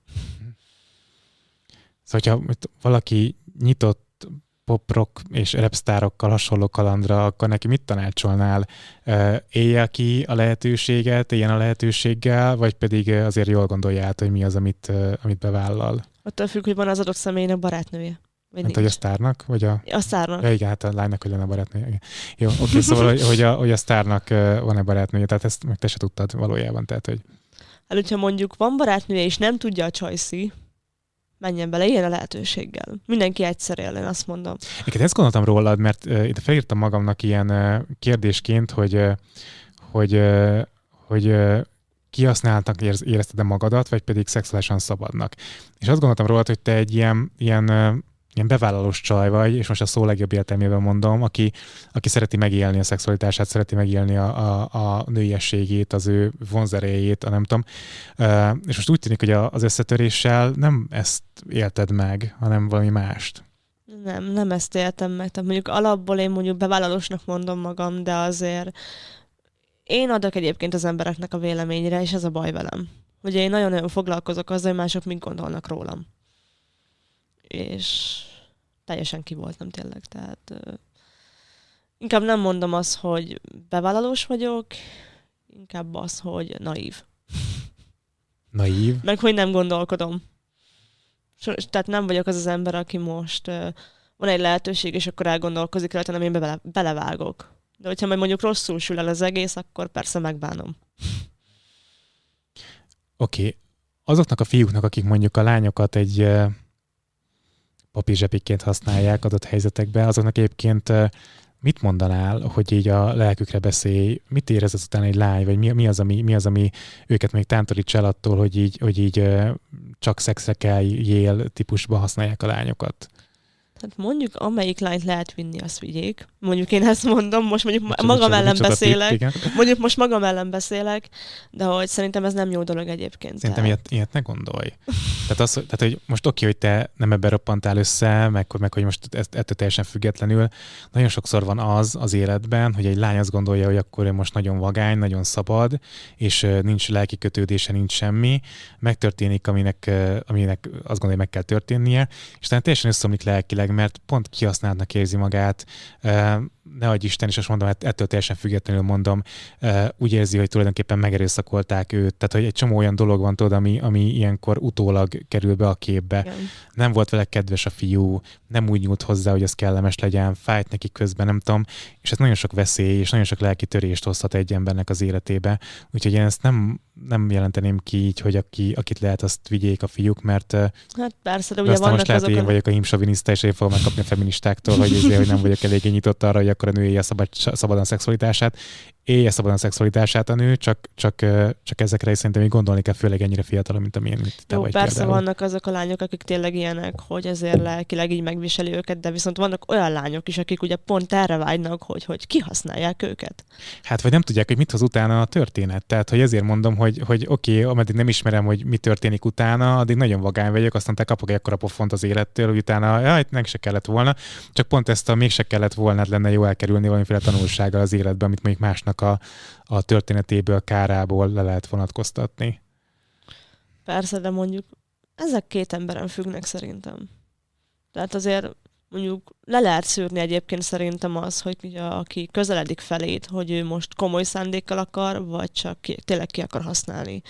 Szóval, hogyha valaki nyitott pop-rock és repsztárokkal hasonló kalandra, akkor neki mit tanácsolnál? Élje ki a lehetőséget, éljen a lehetőséggel, vagy pedig azért jól gondolja át, hogy mi az, amit, amit bevállal? Attól függ, hogy van az adott személynek barátnője. Vagy hát, hogy a sztárnak? Vagy a... a sztárnak. Ja, igen, hát a lánynak, hogy lenne barátnője. Jó, oké, szóval, hogy, a, hogy a sztárnak van-e barátnője, tehát ezt meg te se tudtad valójában, tehát, hogy... Hát, hogyha mondjuk van barátnője, és nem tudja a csajszi, menjen bele ilyen a lehetőséggel. Mindenki egyszer él, én azt mondom. Én ezt gondoltam rólad, mert uh, itt felírtam magamnak ilyen uh, kérdésként, hogy, uh, hogy, uh, hogy uh, kihasználtak érezted-e magadat, vagy pedig szexuálisan szabadnak. És azt gondoltam rólad, hogy te egy ilyen, ilyen ilyen bevállalós csaj vagy, és most a szó legjobb értelmében mondom, aki, aki szereti megélni a szexualitását, szereti megélni a, a, a nőiességét, az ő vonzerejét, a nem tudom. És most úgy tűnik, hogy az összetöréssel nem ezt élted meg, hanem valami mást. Nem, nem ezt éltem meg. Tehát mondjuk alapból én mondjuk bevállalósnak mondom magam, de azért én adok egyébként az embereknek a véleményre, és ez a baj velem. Ugye én nagyon-nagyon foglalkozok azzal, hogy mások mit gondolnak rólam. És teljesen ki voltam tényleg, tehát inkább nem mondom azt, hogy bevállalós vagyok, inkább az, hogy naív. Naív? <laughs> Meg hogy nem gondolkodom. Tehát nem vagyok az az ember, aki most uh, van egy lehetőség, és akkor elgondolkozik rajta, nem én bele, belevágok. De hogyha majd mondjuk rosszul sül el az egész, akkor persze megbánom. Oké. Okay. Azoknak a fiúknak, akik mondjuk a lányokat egy papírzsepikként használják adott helyzetekben, azoknak egyébként mit mondanál, hogy így a lelkükre beszélj, mit érez azután egy lány, vagy mi, mi, az, ami, mi az, ami őket még tántorítsa el attól, hogy így, hogy így csak szexre kell jél típusba használják a lányokat? Hát mondjuk amelyik lányt lehet vinni, azt vigyék. Mondjuk én ezt mondom, most mondjuk micsoda, magam ellen beszélek. Tip, mondjuk most magam ellen beszélek, de hogy szerintem ez nem jó dolog egyébként. Szerintem tehát... ilyet, ilyet ne gondolj. tehát, az, tehát, hogy most oké, hogy te nem ebben roppantál össze, meg, meg hogy most ettől teljesen függetlenül. Nagyon sokszor van az az életben, hogy egy lány azt gondolja, hogy akkor ő most nagyon vagány, nagyon szabad, és nincs lelki kötődése, nincs semmi. Megtörténik, aminek, aminek azt gondolja, hogy meg kell történnie, és talán teljesen összeomlik lelkileg, mert pont kihasználtnak érzi magát, ne adj Isten, és azt mondom, hát ettől teljesen függetlenül mondom, úgy érzi, hogy tulajdonképpen megerőszakolták őt. Tehát, hogy egy csomó olyan dolog van, tudod, ami, ami ilyenkor utólag kerül be a képbe. Igen. Nem volt vele kedves a fiú, nem úgy nyúlt hozzá, hogy ez kellemes legyen, fájt neki közben, nem tudom, és ez nagyon sok veszély, és nagyon sok lelki törést hozhat egy embernek az életébe. Úgyhogy én ezt nem, nem jelenteném ki így, hogy aki, akit lehet, azt vigyék a fiúk, mert hát persze, de ugye vannak most lehet, hogy én vagyok a himsoviniszta, és én fogom megkapni a feministáktól, hogy, ezért, hogy nem vagyok eléggé nyitott arra, hogy akkor a nő élje szabad, szabadon szexualitását. Élje szabadon a szexualitását a nő, csak, csak, csak ezekre is szerintem még gondolni kell, főleg ennyire fiatalon, mint amilyen mint te Jó, vagy persze például. vannak azok a lányok, akik tényleg ilyenek, hogy ezért lelkileg így megviseli őket, de viszont vannak olyan lányok is, akik ugye pont erre vágynak, hogy, hogy kihasználják őket. Hát vagy nem tudják, hogy mit hoz utána a történet. Tehát, hogy ezért mondom, hogy, hogy oké, okay, ameddig nem ismerem, hogy mi történik utána, addig nagyon vagány vagyok, aztán te kapok egy akkora pofont az élettől, hogy utána jaj, meg se kellett volna. Csak pont ezt a mégse kellett volna, lenne jó elkerülni valamiféle tanulsággal az életben, amit mondjuk másnak a, a történetéből, kárából le lehet vonatkoztatni. Persze, de mondjuk ezek két emberen függnek szerintem. Tehát azért mondjuk le lehet szűrni egyébként szerintem az, hogy ugye, aki közeledik felét, hogy ő most komoly szándékkal akar, vagy csak ki, tényleg ki akar használni.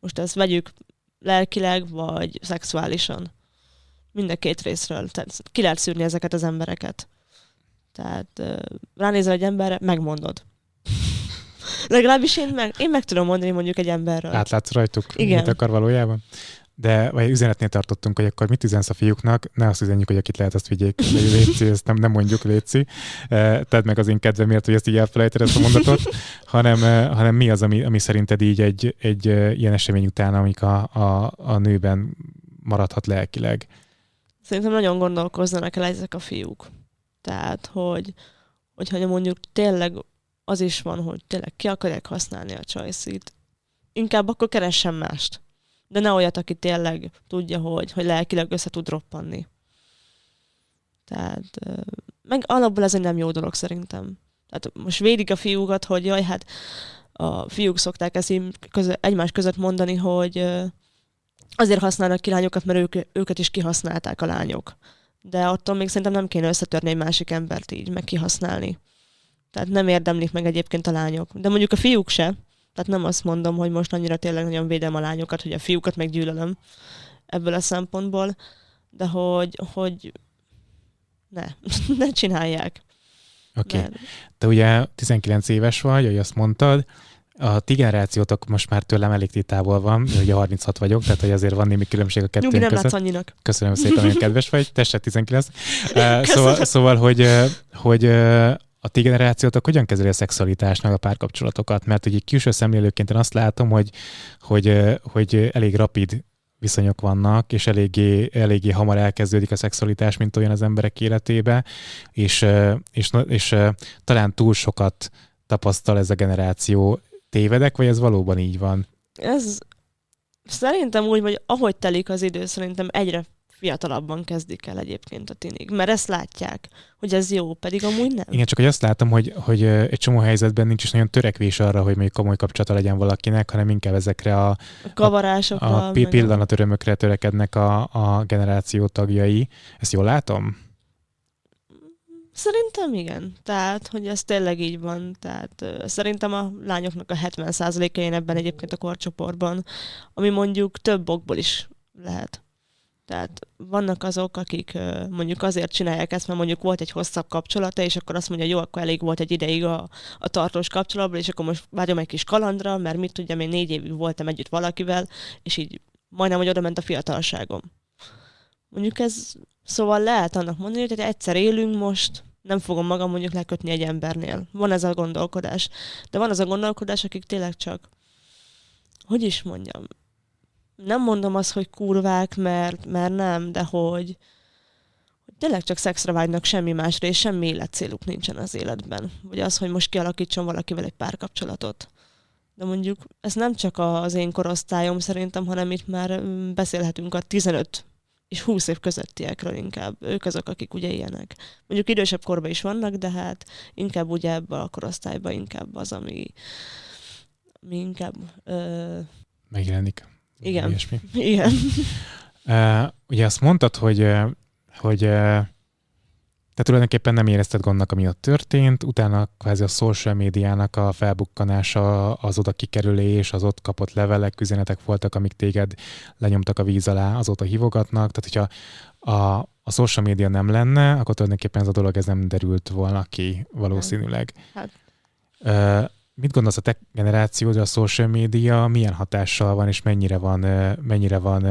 Most ezt vegyük lelkileg, vagy szexuálisan. Mind a két részről. Tehát ki lehet szűrni ezeket az embereket. Tehát ránézel egy emberre, megmondod. Legalábbis én meg, én meg tudom mondani mondjuk egy emberről. Átlátsz rajtuk, Igen. mit akar valójában? de vagy üzenetnél tartottunk, hogy akkor mit üzensz a fiúknak, ne azt üzenjük, hogy akit lehet, azt vigyék, <laughs> Léci, ezt nem, nem mondjuk Léci, tedd meg az én kedvemért, hogy ezt így elfelejted ezt a mondatot, <laughs> hanem, hanem mi az, ami, ami szerinted így egy, egy ilyen esemény után, amik a, a, a nőben maradhat lelkileg? Szerintem nagyon gondolkozzanak el ezek a fiúk. Tehát, hogy, hogyha mondjuk tényleg az is van, hogy tényleg ki akarják használni a csajszit, inkább akkor keressen mást. De ne olyat, aki tényleg tudja, hogy, hogy lelkileg össze tud roppanni. Tehát, meg alapból ez egy nem jó dolog szerintem. Tehát most védik a fiúkat, hogy jaj, hát a fiúk szokták ezt közö, egymás között mondani, hogy azért használnak ki lányokat, mert ők, őket is kihasználták a lányok. De attól még szerintem nem kéne összetörni egy másik embert így, meg kihasználni. Tehát nem érdemlik meg egyébként a lányok. De mondjuk a fiúk se. Tehát nem azt mondom, hogy most annyira tényleg nagyon védem a lányokat, hogy a fiúkat meggyűlölöm ebből a szempontból, de hogy, hogy ne, <laughs> ne csinálják. Oké. Okay. Te ugye 19 éves vagy, ahogy azt mondtad, a ti generációtok most már tőlem elég távol van, ugye 36 vagyok, tehát hogy azért van némi különbség a kettőnk Nyugi, nem között. annyinak. Köszönöm szépen, hogy kedves vagy, testet 19. Uh, szóval, szóval, hogy, hogy a ti generációtok hogyan kezeli a szexualitást, meg a párkapcsolatokat? Mert ugye külső szemlélőként én azt látom, hogy, hogy, hogy elég rapid viszonyok vannak, és eléggé, eléggé hamar elkezdődik a szexualitás, mint olyan az emberek életébe, és, és, és, és talán túl sokat tapasztal ez a generáció. Tévedek, vagy ez valóban így van? Ez szerintem úgy, hogy ahogy telik az idő, szerintem egyre fiatalabban kezdik el egyébként a tinik, mert ezt látják, hogy ez jó, pedig amúgy nem. Igen, csak hogy azt látom, hogy, hogy egy csomó helyzetben nincs is nagyon törekvés arra, hogy még komoly kapcsolata legyen valakinek, hanem inkább ezekre a, a kavarásokra, a, a pillanatörömökre törekednek a, a generáció tagjai. Ezt jól látom? Szerintem igen. Tehát, hogy ez tényleg így van. Tehát uh, szerintem a lányoknak a 70%-a én ebben egyébként a korcsoportban, ami mondjuk több okból is lehet. Tehát vannak azok, akik mondjuk azért csinálják ezt, mert mondjuk volt egy hosszabb kapcsolata, és akkor azt mondja, jó, akkor elég volt egy ideig a, a tartós kapcsolatban, és akkor most vágyom egy kis kalandra, mert mit tudjam, én négy évig voltam együtt valakivel, és így majdnem, hogy oda ment a fiatalságom. Mondjuk ez, szóval lehet annak mondani, hogy egyszer élünk most, nem fogom magam mondjuk lekötni egy embernél. Van ez a gondolkodás. De van az a gondolkodás, akik tényleg csak, hogy is mondjam, nem mondom azt, hogy kurvák, mert, mert nem, de hogy, hogy tényleg csak szexre vágynak semmi másra, és semmi életcéluk nincsen az életben. Vagy az, hogy most kialakítson valakivel egy párkapcsolatot. De mondjuk ez nem csak az én korosztályom szerintem, hanem itt már mm, beszélhetünk a 15 és 20 év közöttiekről inkább. Ők azok, akik ugye ilyenek. Mondjuk idősebb korban is vannak, de hát inkább ugye ebbe a korosztályban inkább az, ami, ami inkább... Ö... Megjelenik. Igen. Ilyesmi. Igen. <laughs> Uh, ugye azt mondtad, hogy, hogy uh, te tulajdonképpen nem érezted gondnak, ami ott történt, utána kvázi a social médiának a felbukkanása, az oda kikerülés, az ott kapott levelek, üzenetek voltak, amik téged lenyomtak a víz alá, azóta hívogatnak, tehát hogyha a, a social média nem lenne, akkor tulajdonképpen ez a dolog ez nem derült volna ki valószínűleg. Hát. Uh, mit gondolsz a te generációdra, a social media milyen hatással van, és mennyire van, mennyire van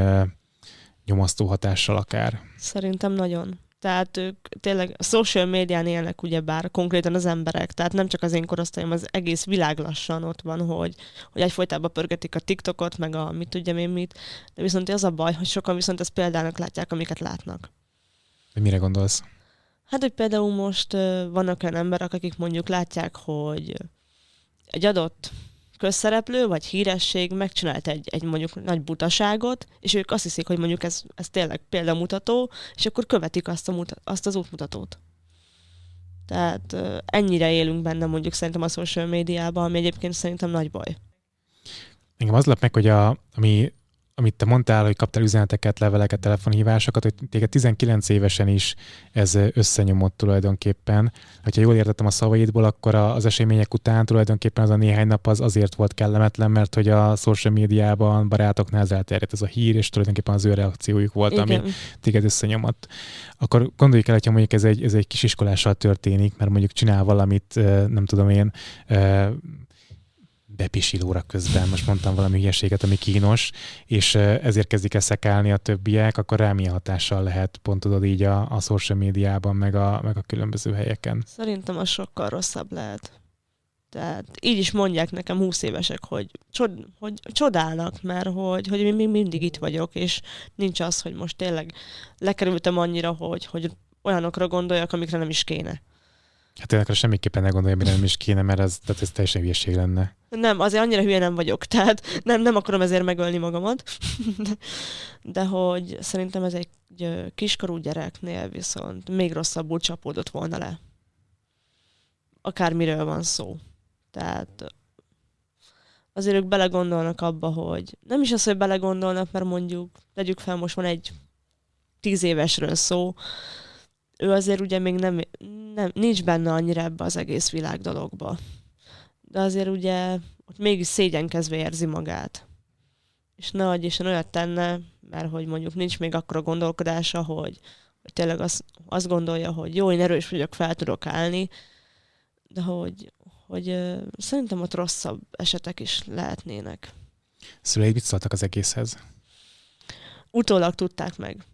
nyomasztó hatással akár? Szerintem nagyon. Tehát ők tényleg a social médián élnek ugyebár konkrétan az emberek, tehát nem csak az én korosztályom, az egész világ lassan ott van, hogy, hogy egyfolytában pörgetik a TikTokot, meg a mit tudja én mit, de viszont az a baj, hogy sokan viszont ezt példának látják, amiket látnak. Mire gondolsz? Hát, hogy például most vannak olyan emberek, akik mondjuk látják, hogy egy adott közszereplő vagy híresség megcsinált egy, egy mondjuk nagy butaságot, és ők azt hiszik, hogy mondjuk ez, ez tényleg példamutató, és akkor követik azt, a muta, azt az útmutatót. Tehát ennyire élünk benne mondjuk szerintem a social médiában, ami egyébként szerintem nagy baj. Engem az lep meg, hogy a, ami amit te mondtál, hogy kaptál üzeneteket, leveleket, telefonhívásokat, hogy téged 19 évesen is ez összenyomott tulajdonképpen. Ha jól értettem a szavaidból, akkor az események után tulajdonképpen az a néhány nap az azért volt kellemetlen, mert hogy a social médiában barátoknál ez elterjedt ez a hír, és tulajdonképpen az ő reakciójuk volt, Igen. ami téged összenyomott. Akkor gondoljuk el, hogyha mondjuk ez egy, ez egy kisiskolással történik, mert mondjuk csinál valamit, nem tudom én, bepisilóra közben, most mondtam valami hülyeséget, ami kínos, és ezért kezdik el szekálni a többiek, akkor rá milyen hatással lehet, pont tudod így a, a social médiában, meg a, meg a különböző helyeken? Szerintem az sokkal rosszabb lehet. Tehát így is mondják nekem 20 évesek, hogy, csod, hogy csodálnak, mert hogy, hogy én még mindig itt vagyok, és nincs az, hogy most tényleg lekerültem annyira, hogy, hogy olyanokra gondoljak, amikre nem is kéne. Hát én akkor semmiképpen ne gondolja, hogy nem is kéne, mert ez, tehát ez teljesen hülyeség lenne. Nem, azért annyira hülye nem vagyok, <laughs> tehát nem, nem akarom ezért megölni magamat, de, <laughs> de hogy szerintem ez egy kiskorú gyereknél viszont még rosszabbul csapódott volna le. Akármiről van szó. Tehát azért ők belegondolnak abba, hogy nem is az, hogy belegondolnak, mert mondjuk, tegyük fel, most van egy tíz évesről szó, ő azért ugye még nem, nem nincs benne annyira ebbe az egész világ dologba. De azért ugye ott mégis szégyenkezve érzi magát. És ne adj Isten olyat tenne, mert hogy mondjuk nincs még akkora gondolkodása, hogy, hogy tényleg azt, azt gondolja, hogy jó, én erős vagyok, fel tudok állni, de hogy, hogy uh, szerintem ott rosszabb esetek is lehetnének. Szüleid mit szóltak az egészhez? Utólag tudták meg.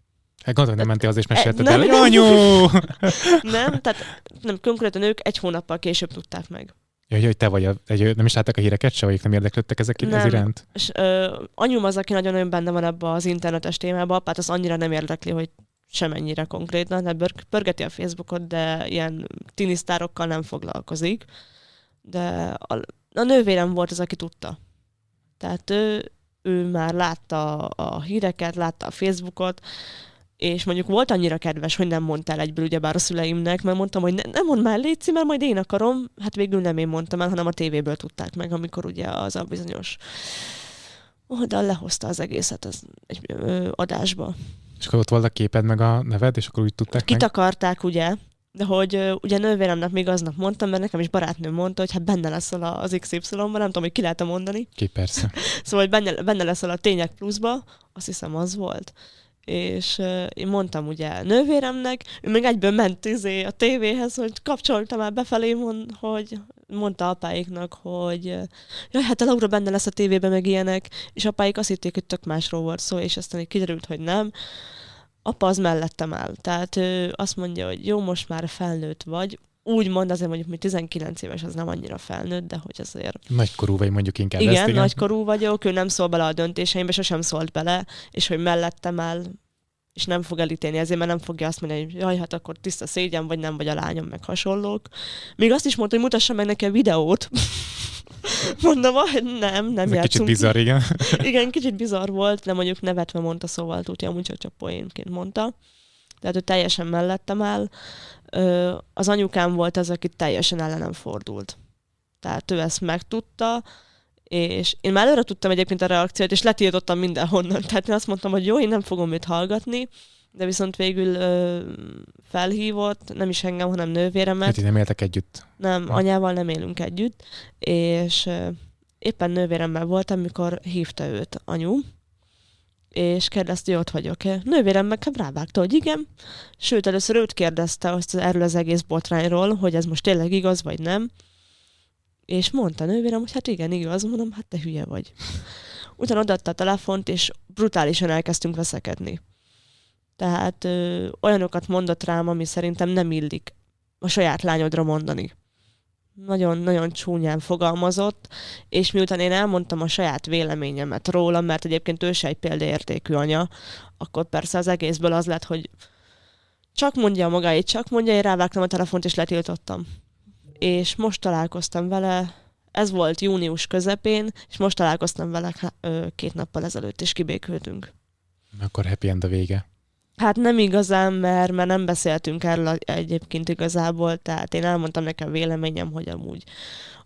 Hát gondolom, nem mentél az és mesélted nem, el, nem. anyu! <laughs> nem, <laughs> tehát nem, konkrétan ők egy hónappal később tudták meg. Ja, hogy te vagy, a, egy, nem is látták a híreket se, vagy nem érdeklődtek ezek nem. ez iránt? És ö, anyum az, aki nagyon-nagyon benne van ebbe az internetes témába, hát az annyira nem érdekli, hogy semennyire konkrétan, de pörgeti a Facebookot, de ilyen tinisztárokkal nem foglalkozik. De a, a nővérem volt az, aki tudta. Tehát ő, ő már látta a híreket, látta a Facebookot, és mondjuk volt annyira kedves, hogy nem mondtál egyből ugyebár a szüleimnek, mert mondtam, hogy ne, nem mond már létszi, mert majd én akarom. Hát végül nem én mondtam el, hanem a tévéből tudták meg, amikor ugye az a bizonyos oldal lehozta az egészet az egy ö, adásba. És akkor ott volt a képed meg a neved, és akkor úgy tudták Kit meg? ugye, de hogy uh, ugye nővéremnek még aznap mondtam, mert nekem is barátnőm mondta, hogy hát benne leszel az XY-ban, nem tudom, hogy ki lehet mondani. Ki, persze. <laughs> szóval, hogy benne, benne leszel a tények pluszba, azt hiszem az volt és uh, én mondtam ugye nővéremnek, ő még egyből ment izé a tévéhez, hogy kapcsolta már befelé, mond, hogy mondta apáiknak, hogy jaj, hát a Laura benne lesz a tévében, meg ilyenek, és apáik azt hitték, hogy tök másról volt szó, és aztán így kiderült, hogy nem. Apa az mellettem áll. Tehát ő azt mondja, hogy jó, most már felnőtt vagy, úgy mond, azért mondjuk, hogy 19 éves az nem annyira felnőtt, de hogy azért... Nagykorú vagy mondjuk inkább igen, ezt, igen, nagykorú vagyok, ő nem szól bele a döntéseimbe, sosem szólt bele, és hogy mellettem áll, és nem fog elítélni ezért, mert nem fogja azt mondani, hogy jaj, hát akkor tiszta szégyen, vagy nem vagy a lányom, meg hasonlók. Még azt is mondta, hogy mutassa meg neki a videót. <laughs> Mondom, hogy nem, nem Ez játszunk. Kicsit bizarr, igen. <laughs> igen, kicsit bizarr volt, de mondjuk nevetve mondta, szóval tudja, amúgy csak, csak poénként mondta. Tehát ő teljesen mellettem áll. Az anyukám volt az, aki teljesen ellenem fordult. Tehát ő ezt megtudta, és én már előre tudtam egyébként a reakciót, és letiltottam mindenhonnan. <laughs> Tehát én azt mondtam, hogy jó, én nem fogom őt hallgatni, de viszont végül ö, felhívott, nem is engem, hanem nővéremet. Hát nem éltek együtt? Nem, ha. anyával nem élünk együtt, és ö, éppen nővéremmel voltam, amikor hívta őt anyu, és kérdezte, hogy ott vagyok-e. Nővérem meg rávágta, hogy igen. Sőt, először őt kérdezte azt erről az egész botrányról, hogy ez most tényleg igaz, vagy nem. És mondta nővérem, hogy hát igen, igaz, mondom, hát te hülye vagy. Utána odaadta a telefont, és brutálisan elkezdtünk veszekedni. Tehát ö, olyanokat mondott rám, ami szerintem nem illik a saját lányodra mondani. Nagyon-nagyon csúnyán fogalmazott, és miután én elmondtam a saját véleményemet róla, mert egyébként ő se egy példaértékű anya, akkor persze az egészből az lett, hogy csak mondja magáit, csak mondja, én rávágtam a telefont, és letiltottam és most találkoztam vele, ez volt június közepén, és most találkoztam vele két nappal ezelőtt, és kibékültünk. Akkor happy end a vége. Hát nem igazán, mert, mert nem beszéltünk erről egyébként igazából, tehát én elmondtam nekem véleményem, hogy amúgy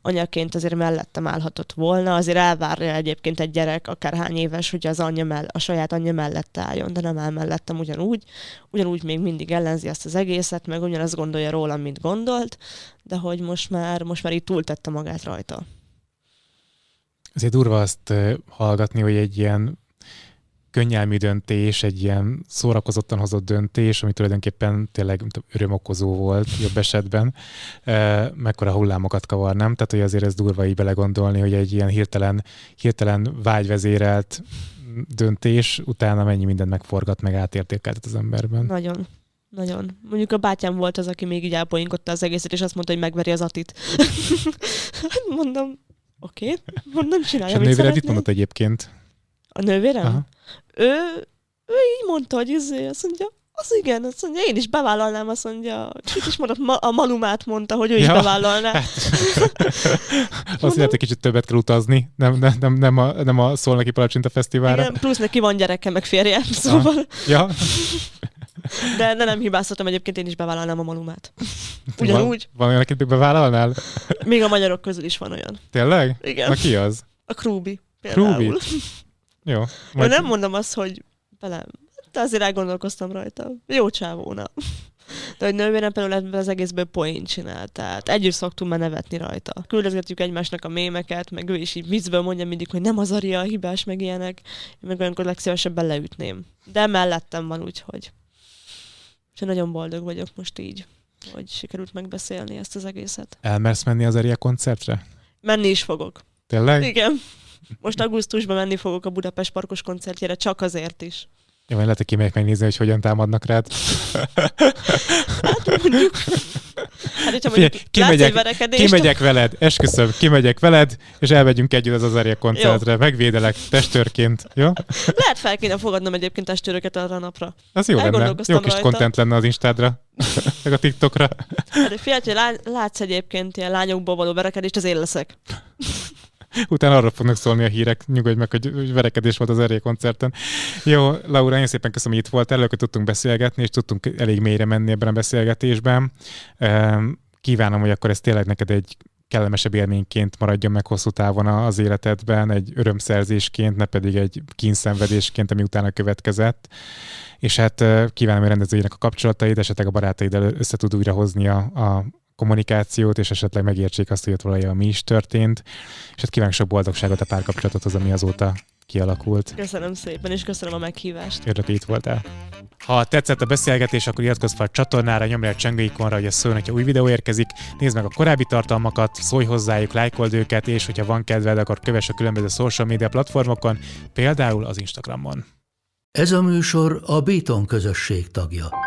anyaként azért mellettem állhatott volna, azért elvárja egyébként egy gyerek, akárhány éves, hogy az anyja mell- a saját anyja mellett álljon, de nem áll mellettem ugyanúgy. Ugyanúgy még mindig ellenzi ezt az egészet, meg ugyanazt gondolja rólam, mint gondolt, de hogy most már, most már így túltette magát rajta. Azért durva azt hallgatni, hogy egy ilyen könnyelmű döntés, egy ilyen szórakozottan hozott döntés, ami tulajdonképpen tényleg örömokozó volt jobb esetben, mekkora hullámokat kavar, nem? Tehát, hogy azért ez durva így belegondolni, hogy egy ilyen hirtelen, hirtelen vágyvezérelt döntés utána mennyi mindent megforgat, meg átértékeltet az emberben. Nagyon. Nagyon. Mondjuk a bátyám volt az, aki még így elpoinkotta az egészet, és azt mondta, hogy megveri az atit. <laughs> Mondom, oké, okay. mondom, csinálja, És a nővéred mit mondott egyébként? A nővérem? Aha. Ő, ő így mondta, hogy izé, azt mondja, az igen, azt mondja, én is bevállalnám, azt mondja, Kit is mondott, ma, a Malumát mondta, hogy ő ja, is bevállalná. <laughs> Hát. azt lehet, hogy kicsit többet kell utazni, nem, nem, nem, nem, a, nem a Szolnoki Palacsinta Fesztiválra. Igen, plusz neki van gyereke, meg férje, szóval... Ah. Ja. <laughs> De, de nem hibáztatom, egyébként én is bevállalnám a Malumát. Ugyanúgy. Van, van olyan, akit bevállalnál? Még a magyarok közül is van olyan. Tényleg? Igen. Na ki az? A Krúbi. Krúbi? Jó. Majd... nem mondom azt, hogy bele, de azért elgondolkoztam rajta. Jó csávóna. De hogy nővérem például ebben az egészből poén csinál, tehát együtt szoktunk már nevetni rajta. Küldözgetjük egymásnak a mémeket, meg ő is így viccből mondja mindig, hogy nem az Aria a hibás, meg ilyenek. Én meg olyankor legszívesebben leütném. De mellettem van, úgyhogy. És nagyon boldog vagyok most így, hogy sikerült megbeszélni ezt az egészet. Elmersz menni az Aria koncertre? Menni is fogok. Tényleg? Igen. Most augusztusban menni fogok a Budapest Parkos koncertjére, csak azért is. Jó, majd lehet, hogy kimegyek megnézni, hogy hogyan támadnak rád. hát mondjuk. Hát, hogyha mondjuk kimegyek, kimegyek veled, esküszöm, kimegyek veled, és elmegyünk együtt az Azaria koncertre. Jó. Megvédelek testőrként, jó? Lehet fel kéne fogadnom egyébként testőröket arra a napra. Az jó lenne. Jó kis content lenne az Instádra, meg a TikTokra. Hát, fiatal, látsz egyébként ilyen lányokból való verekedést, az én leszek. Utána arra fognak szólni a hírek, nyugodj meg, hogy verekedés volt az Eré koncerten. Jó, Laura, én szépen köszönöm, hogy itt voltál, előtt tudtunk beszélgetni, és tudtunk elég mélyre menni ebben a beszélgetésben. Kívánom, hogy akkor ez tényleg neked egy kellemesebb élményként maradjon meg hosszú távon az életedben, egy örömszerzésként, ne pedig egy kínszenvedésként, ami utána következett. És hát kívánom, hogy rendezőjének a kapcsolataid, esetleg a barátaiddal össze tud újra hozni a, a kommunikációt, és esetleg megértsék azt, hogy ott valójában mi is történt. És hát kívánok sok boldogságot a párkapcsolatothoz, ami azóta kialakult. Köszönöm szépen, és köszönöm a meghívást. Örülök, itt voltál. Ha tetszett a beszélgetés, akkor iratkozz fel a csatornára, nyomj a csengőikonra, hogy a szóljon, hogyha új videó érkezik, nézd meg a korábbi tartalmakat, szólj hozzájuk, lájkold őket, és hogyha van kedved, akkor kövess a különböző social media platformokon, például az Instagramon. Ez a műsor a Béton közösség tagja.